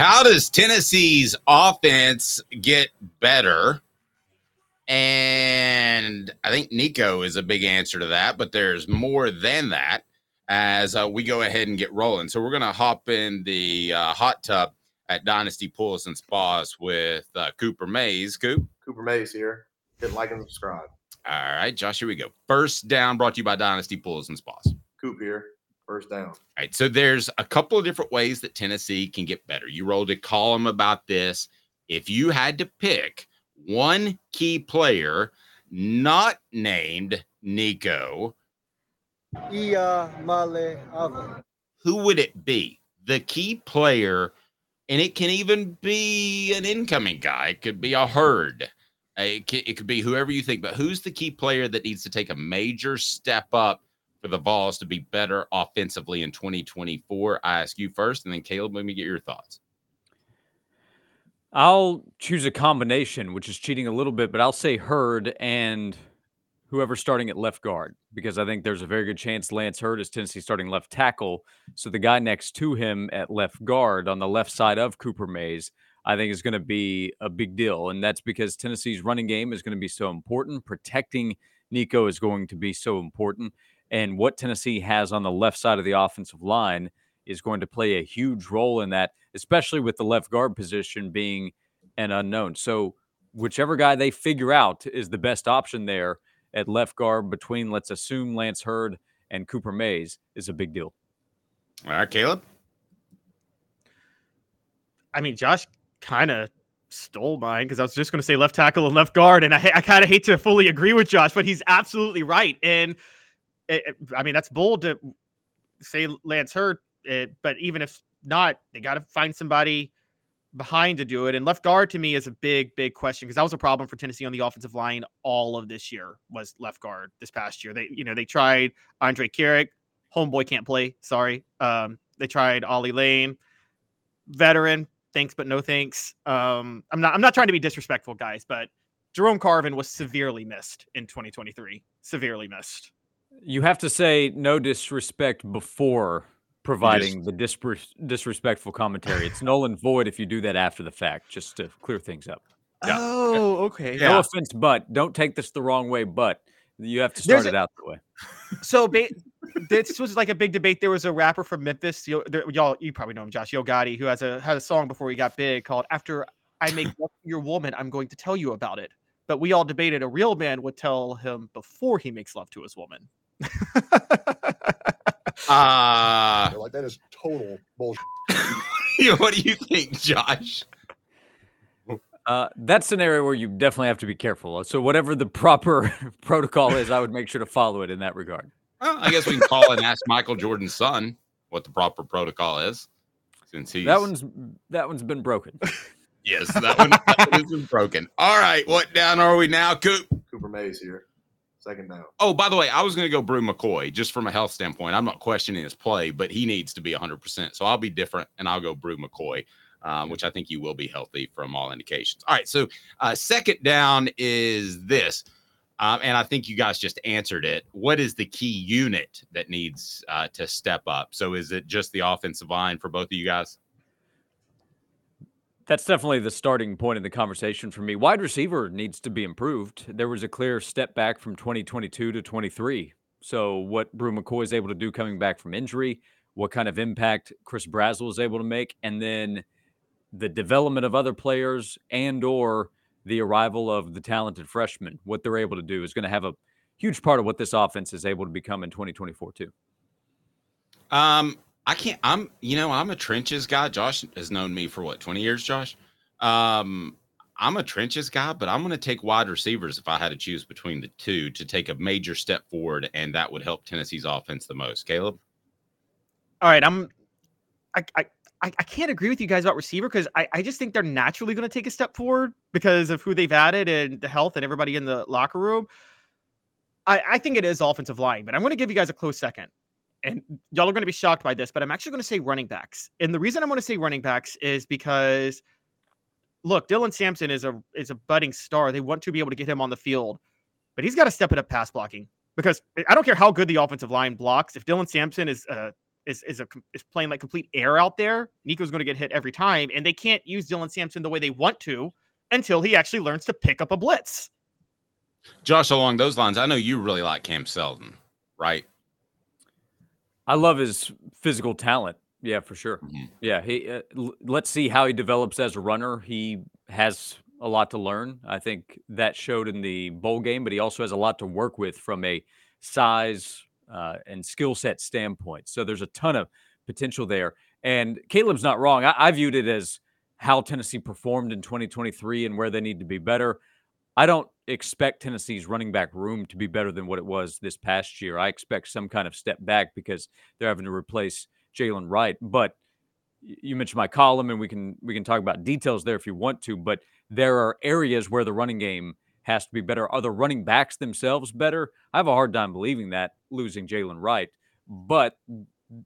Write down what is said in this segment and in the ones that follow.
How does Tennessee's offense get better? And I think Nico is a big answer to that, but there's more than that as uh, we go ahead and get rolling. So we're going to hop in the uh, hot tub at Dynasty Pools and Spas with uh, Cooper Mays. Coop. Cooper Mays here. Hit like and subscribe. All right, Josh, here we go. First down brought to you by Dynasty Pools and Spas. Coop here. First down. All right, so there's a couple of different ways that Tennessee can get better. You rolled a column about this. If you had to pick one key player not named Nico Ia Male Ava. Who would it be? The key player, and it can even be an incoming guy. It could be a Heard. It could, it could be whoever you think, but who's the key player that needs to take a major step up for the Vols to be better offensively in 2024? I ask you first, and then Caleb, let me get your thoughts. I'll choose a combination, which is cheating a little bit, but I'll say Heard and – whoever's starting at left guard because I think there's a very good chance Lance Heard is Tennessee starting left tackle. So the guy next to him at left guard on the left side of Cooper Mays, I think is going to be a big deal. And that's because Tennessee's running game is going to be so important. Protecting Nico is going to be so important. And what Tennessee has on the left side of the offensive line is going to play a huge role in that, especially with the left guard position being an unknown. So whichever guy they figure out is the best option there at left guard between, let's assume, Lance Heard and Cooper Mays is a big deal. All right, Caleb. I mean, Josh kind of stole mine because I was just going to say left tackle and left guard, and I, I kind of hate to fully agree with Josh, but he's absolutely right. And I mean, that's bold to say Lance Heard, it, but even if not, they got to find somebody behind to do it. And left guard to me is a big, big question because that was a problem for Tennessee on the offensive line all of this year was left guard this past year. They, you know, they tried Andrej Karic, homeboy can't play. Sorry. Um, they tried Ollie Lane, veteran, thanks but no thanks. Um, I'm not I'm not trying to be disrespectful, guys, but Jerome Carvin was severely missed in 2023. Severely missed. You have to say no disrespect before providing the disrespectful commentary. It's null and void if you do that after the fact, just to clear things up. Yeah. Oh, okay. No offense, but don't take this the wrong way, but you have to start There's it a, out the way. So ba- this was like a big debate. There was a rapper from Memphis, y'all, you probably know him, Josh Yo Gotti, who has a had a song before he got big called "After I Make Your Woman, I'm Going to Tell You About It." But we all debated a real man would tell him before he makes love to his woman. Uh, like that is total bullshit. what do you think, Josh? Uh, that's an area where you definitely have to be careful. So whatever the proper protocol is, I would make sure to follow it in that regard. Well, I guess we can call and ask Michael Jordan's son what the proper protocol is, since he's that one's that one's been broken. yes, that one, that one has been broken. All right, what down are we now, Coop? Cooper Mays here. Second down. Oh, by the way, I was going to go Bru McCoy just from a health standpoint. I'm not questioning his play, but he needs to be 100%. So I'll be different and I'll go Bru McCoy, um, which I think you will be healthy from all indications. All right. So, uh, second down is this. Um, and I think you guys just answered it. What is the key unit that needs uh, to step up? So, is it just the offensive line for both of you guys? That's definitely the starting point in the conversation for me. Wide receiver needs to be improved. There was a clear step back from 2022 to 23. So, what Bru McCoy is able to do coming back from injury, what kind of impact Chris Brazzell is able to make, and then the development of other players and or the arrival of the talented freshmen, what they're able to do is going to have a huge part of what this offense is able to become in 2024 too. Um, I can't. I'm. You know, I'm a trenches guy. Josh has known me for what 20 years. Josh. Um, I'm a trenches guy, but I'm going to take wide receivers if I had to choose between the two to take a major step forward, and that would help Tennessee's offense the most. Caleb. All right, I'm. I I I, can't agree with you guys about receiver because I, I just think they're naturally going to take a step forward because of who they've added and the health and everybody in the locker room. I, I think it is offensive line, but I'm going to give you guys a close second and y'all are going to be shocked by this, but I'm actually going to say running backs. And the reason I'm going to say running backs is because look, Dylan Sampson is a is a budding star. They want to be able to get him on the field, but he's got to step it up pass blocking because I don't care how good the offensive line blocks. If Dylan Sampson is uh, is is a is playing like complete air out there, Nico's going to get hit every time, and they can't use Dylan Sampson the way they want to until he actually learns to pick up a blitz. Josh, along those lines, I know you really like Cam Seldon, right? I love his physical talent. Yeah, for sure. Mhm. Yeah, he. Uh, l- let's see how he develops as a runner. He has a lot to learn. I think that showed in the bowl game, but he also has a lot to work with from a size uh, and skill set standpoint. So there's a ton of potential there. And Caleb's not wrong. I, I viewed it as how Tennessee performed in 2023 and where they need to be better. I don't expect Tennessee's running back room to be better than what it was this past year. I expect some kind of step back because they're having to replace Jaylen Wright. But you mentioned my column, and we can we can talk about details there if you want to. But there are areas where the running game has to be better. Are the running backs themselves better? I have a hard time believing that losing Jaylen Wright, but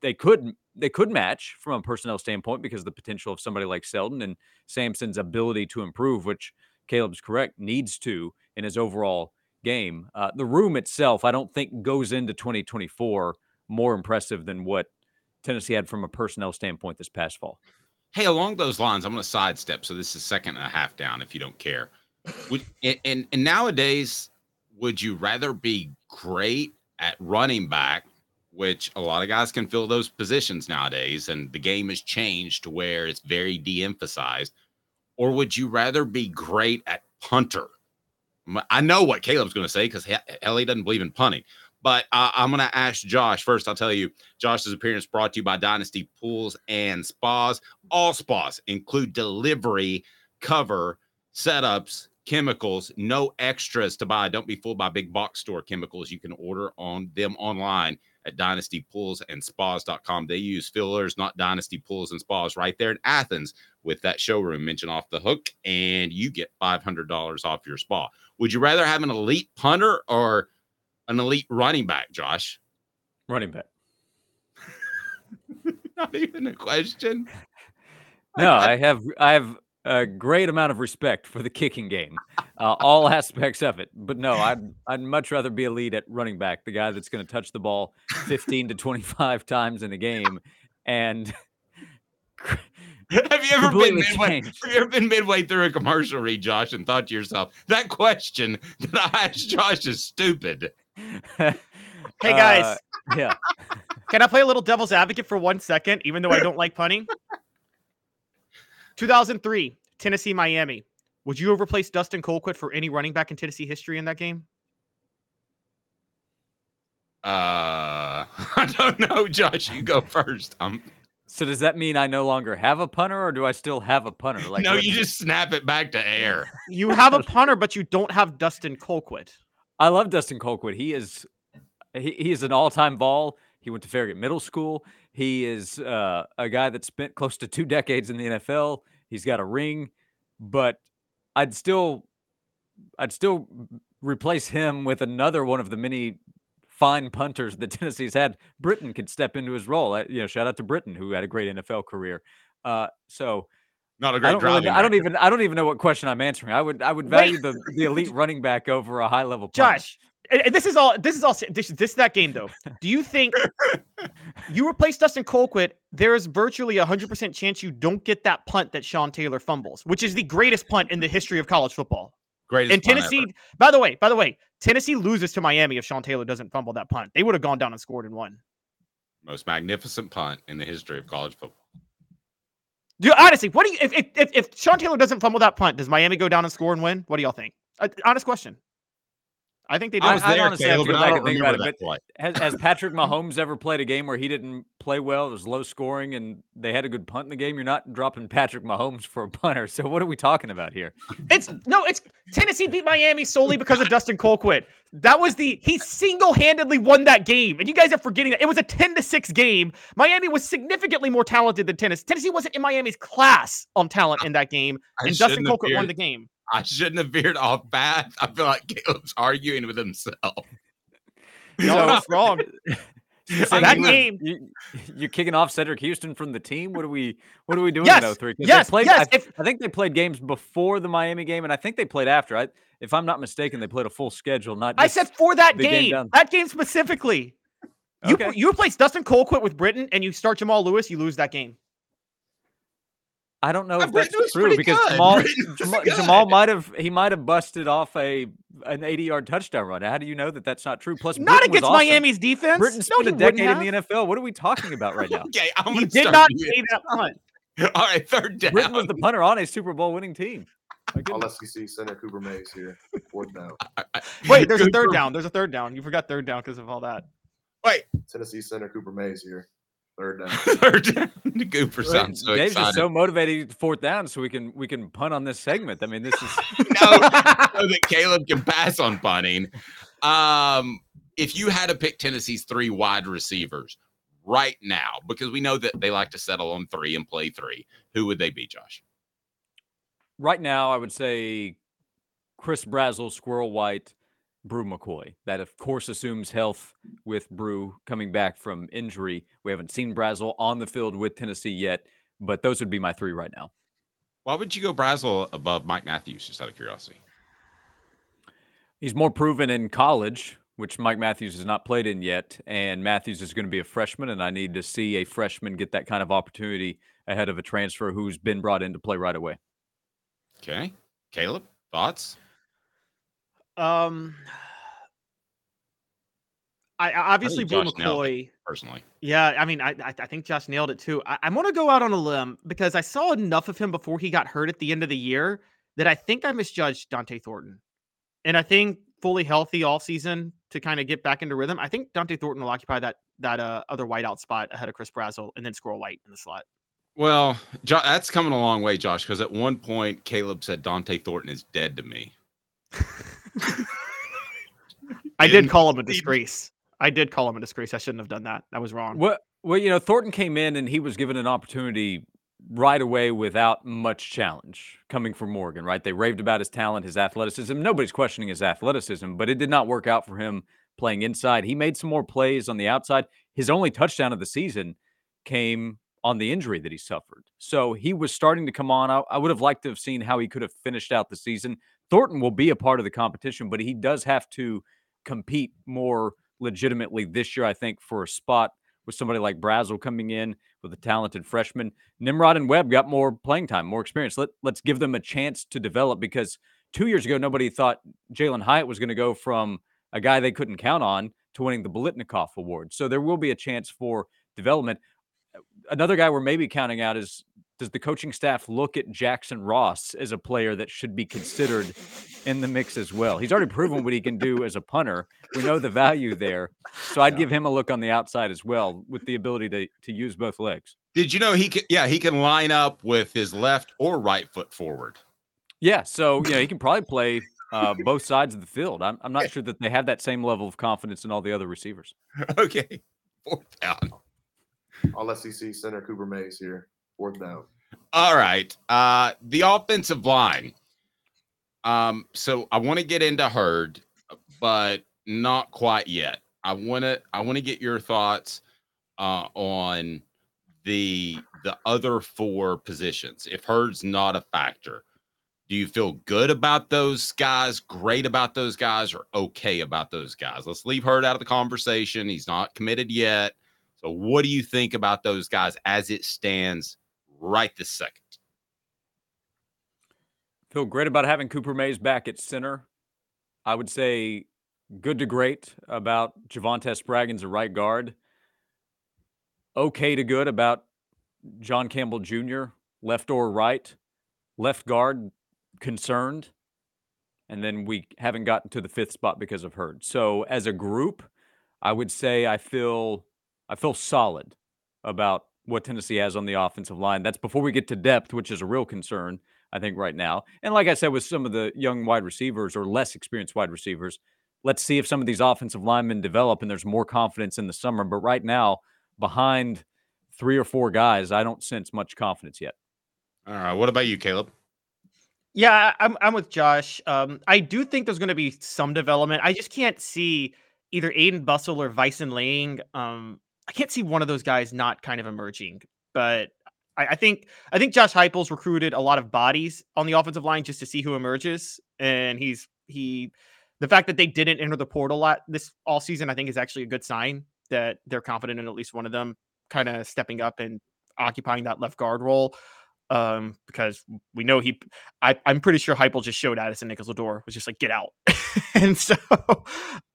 they could they could match from a personnel standpoint because the potential of somebody like Seldon and Sampson's ability to improve, which Caleb's correct needs to in his overall game. Uh, the room itself, I don't think goes into 2024 more impressive than what Tennessee had from a personnel standpoint this past fall. Hey, along those lines, I'm going to sidestep. So this is second and a half down, if you don't care. Would, and, and and nowadays, would you rather be great at running back, which a lot of guys can fill those positions nowadays, and the game has changed to where it's very de-emphasized, or would you rather be great at punter? I know what Caleb's going to say because hell, he doesn't believe in punting. But uh, I'm going to ask Josh first. I'll tell you, Josh's appearance brought to you by Dynasty Pools and Spas. All spas include delivery, cover, setups, chemicals, no extras to buy. Don't be fooled by big box store chemicals. You can order on them online at dynastypoolsandspas.com. They use fillers, not Dynasty Pools and Spas, right there in Athens with that showroom mentioned off the hook, and you get $500 off your spa. Would you rather have an elite punter or an elite running back, Josh? Running back. Not even a question. No, I have I have a great amount of respect for the kicking game, uh, all aspects of it. But no, I'd I'd much rather be a lead at running back, the guy that's going to touch the ball 15 to 25 times in a game, and Have you ever been midway? changed. Have you ever been midway through a commercial read, Josh, and thought to yourself, that question that I asked Josh is stupid? Hey guys, Uh, yeah, Can I play a little devil's advocate for one second, even though I don't like punting? 2003, Tennessee, Miami. Would you have replaced Dustin Colquitt for any running back in Tennessee history in that game? Uh, I don't know, Josh. You go first. Um, So does that mean I no longer have a punter, or do I still have a punter? Like, no, you just snap it back to air. You have a punter, but you don't have Dustin Colquitt. I love Dustin Colquitt. He is he, he is an all-time ball. He went to Farragut Middle School. He is uh, a guy that spent close to two decades in the NFL. He's got a ring, but I'd still I'd still replace him with another one of the many fine punters that Tennessee's had. Britton could step into his role. Uh, You know, shout out to Britton who had a great NFL career. Uh, so Not a great don't, really, I don't even I don't even know what question I'm answering. I would I would value the, the elite running back over a high level punter. Josh, and- and this is all. This is all. This, this is that game though. Do you think you replace Dustin Colquitt? There is virtually a hundred percent chance you don't get that punt that Sean Taylor fumbles, which is the greatest punt in the history of college football. Greatest And. Tennessee, by the way, by the way, Tennessee loses to Miami if Sean Taylor doesn't fumble that punt. They would have gone down and scored and won. most magnificent punt in the history of college football. Dude, honestly, what do you if, if if if Sean Taylor doesn't fumble that punt, does Miami go down and score and win? What do y'all think? Uh, honest question. I think they do. I- I was I'd there, have to go and I back don't and think remember about it, that play. Has, has Patrick Mahomes ever played a game where he didn't play well? It was low scoring and they had a good punt in the game. You're not dropping Patrick Mahomes for a punter. So what are we talking about here? It's no, it's Tennessee beat Miami solely because of Dustin Colquitt. That was the he single-handedly won that game, and you guys are forgetting that it was a ten to six game. Miami was significantly more talented than Tennessee. Tennessee wasn't in Miami's class on talent in that game, I and Dustin shouldn't Colquitt won the game. I shouldn't have veered off path. I feel like Caleb's arguing with himself. No, So- that's wrong. You're that you game- you, you're kicking off Cedric Houston from the team. What are we? What are we doing Yes, in 03? 'Cause they yes, played, yes, I, if- I think they played games before the Miami game, and I think they played after. I, if I'm not mistaken, they played a full schedule. Not I said for that game game, that game specifically. You Okay. you replace Dustin Colquitt with Britton and you start Jamal Lewis, you lose that game. I don't know if that's true because good. Jamal, Jamal. Jamal might have he might have busted off a an 80 yard touchdown run. How do you know that that's not true? Plus, Not Britton was against awesome. Miami's defense. Britton spent he a decade in the NFL. What are we talking about right now? Okay, I'm He gonna did not you. that punt. All right, third down. Britton was the punter on a Super Bowl winning team. All. SEC center Cooper Mays here. Fourth down. Wait, there's a third down. There's a third down. You forgot third down because of all that. Wait, Tennessee center Cooper Mays here. Third down. third down. Cooper Right, sounds so Dave's excited. just so motivated fourth down, so we can we can punt on this segment. I mean, this is no, so that Caleb can pass on punting. Um, if you had to pick Tennessee's three wide receivers right now, because we know that they like to settle on three and play three, who would they be, Josh? right now. I would say Chris Brazzell, Squirrel White, Bru McCoy. That of course assumes health with Brew coming back from injury. We haven't seen Brazzell on the field with Tennessee yet, but those would be my three right now. Why would you go Brazzell above Mike Matthews, just out of curiosity? He's more proven in college, which Mike Matthews has not played in yet. And Matthews is going to be a freshman, and I need to see a freshman get that kind of opportunity ahead of a transfer who's been brought in to play right away. Okay. Caleb, thoughts? Um, I, I obviously nailed it. McCoy. Personally. Yeah, I mean, I I, I think Josh nailed it too. I, I'm gonna go out on a limb because I saw enough of him before he got hurt at the end of the year that I think I misjudged Dont'e Thornton, and I think fully healthy all season to kind of get back into rhythm. I think Dont'e Thornton will occupy that that uh, other whiteout spot ahead of Chris Brazzell, and then Squirrel White in the slot. Well, jo- that's coming a long way, Josh, because at one point Caleb said Dont'e Thornton is dead to me. I Didn't call him a disgrace. I did call him a disgrace. I shouldn't have done that. That was wrong. Well, well, you know, Thornton came in and he was given an opportunity right away without much challenge coming from Morgan, right? They raved about his talent, his athleticism. Nobody's questioning his athleticism, but it did not work out for him playing inside. He made some more plays on the outside. His only touchdown of the season came on the injury that he suffered. So he was starting to come on. I, I would have liked to have seen how he could have finished out the season. Thornton will be a part of the competition, but he does have to compete more legitimately this year, I think, for a spot with somebody like Brazzell coming in with a talented freshman. Nimrod and Webb got more playing time, more experience. Let, let's give them a chance to develop because two years ago, nobody thought Jalin Hyatt was going to go from a guy they couldn't count on to winning the Biletnikoff Award. So there will be a chance for development. Another guy we're maybe counting out is does the coaching staff look at Jackson Ross as a player that should be considered in the mix as well? He's already proven what he can do as a punter. We know the value there. So I'd give him a look on the outside as well with the ability to to use both legs. Did you know he can? Yeah, he can line up with his left or right foot forward. Yeah, so you know he can probably play uh, both sides of the field. I'm, I'm not sure that they have that same level of confidence in all the other receivers. Okay, fourth down. All SEC center Cooper Mays here. Fourth down. All right. Uh the offensive line. Um, so I want to get into Heard, but not quite yet. I want to I want to get your thoughts uh on the the other four positions. If Heard's not a factor, do you feel good about those guys, great about those guys, or okay about those guys? Let's leave Heard out of the conversation. He's not committed yet. So what do you think about those guys as it stands right this second? Feel great about having Cooper Mays back at center. I would say good to great about Javontez Spraggins a right guard. Okay to good about John Campbell Jr. left or right. Left guard concerned. And then we haven't gotten to the fifth spot because of Heard. So as a group, I would say I feel I feel solid about what Tennessee has on the offensive line. That's before we get to depth, which is a real concern. I think right now. And like I said, with some of the young wide receivers or less experienced wide receivers, let's see if some of these offensive linemen develop and there's more confidence in the summer. But right now, behind three or four guys, I don't sense much confidence yet. All right. What about you, Caleb? Yeah, I'm I'm with Josh. Um, I do think there's going to be some development. I just can't see either Aiden Bustle or Vyson Lang. Um, I can't see one of those guys not kind of emerging. But I, I think I think Josh Heupel's recruited a lot of bodies on the offensive line just to see who emerges, and he's he. The fact that they didn't enter the portal lot this all season, I think, is actually a good sign. that they're confident in at least one of them kind of stepping up and occupying that left guard role. Um, because we know he, I, I'm pretty sure Heupel just showed Addison Nichols door was just like get out, and so,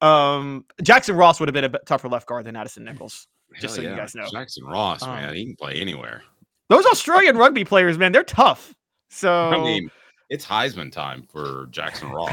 um, Jackson Ross would have been a tougher left guard than Addison Nichols. Just so Hell you guys know. Jackson Ross, Um, man, he can play anywhere. Those Australian rugby players, man, they're tough. So I mean, it's Heisman time for Jackson Ross.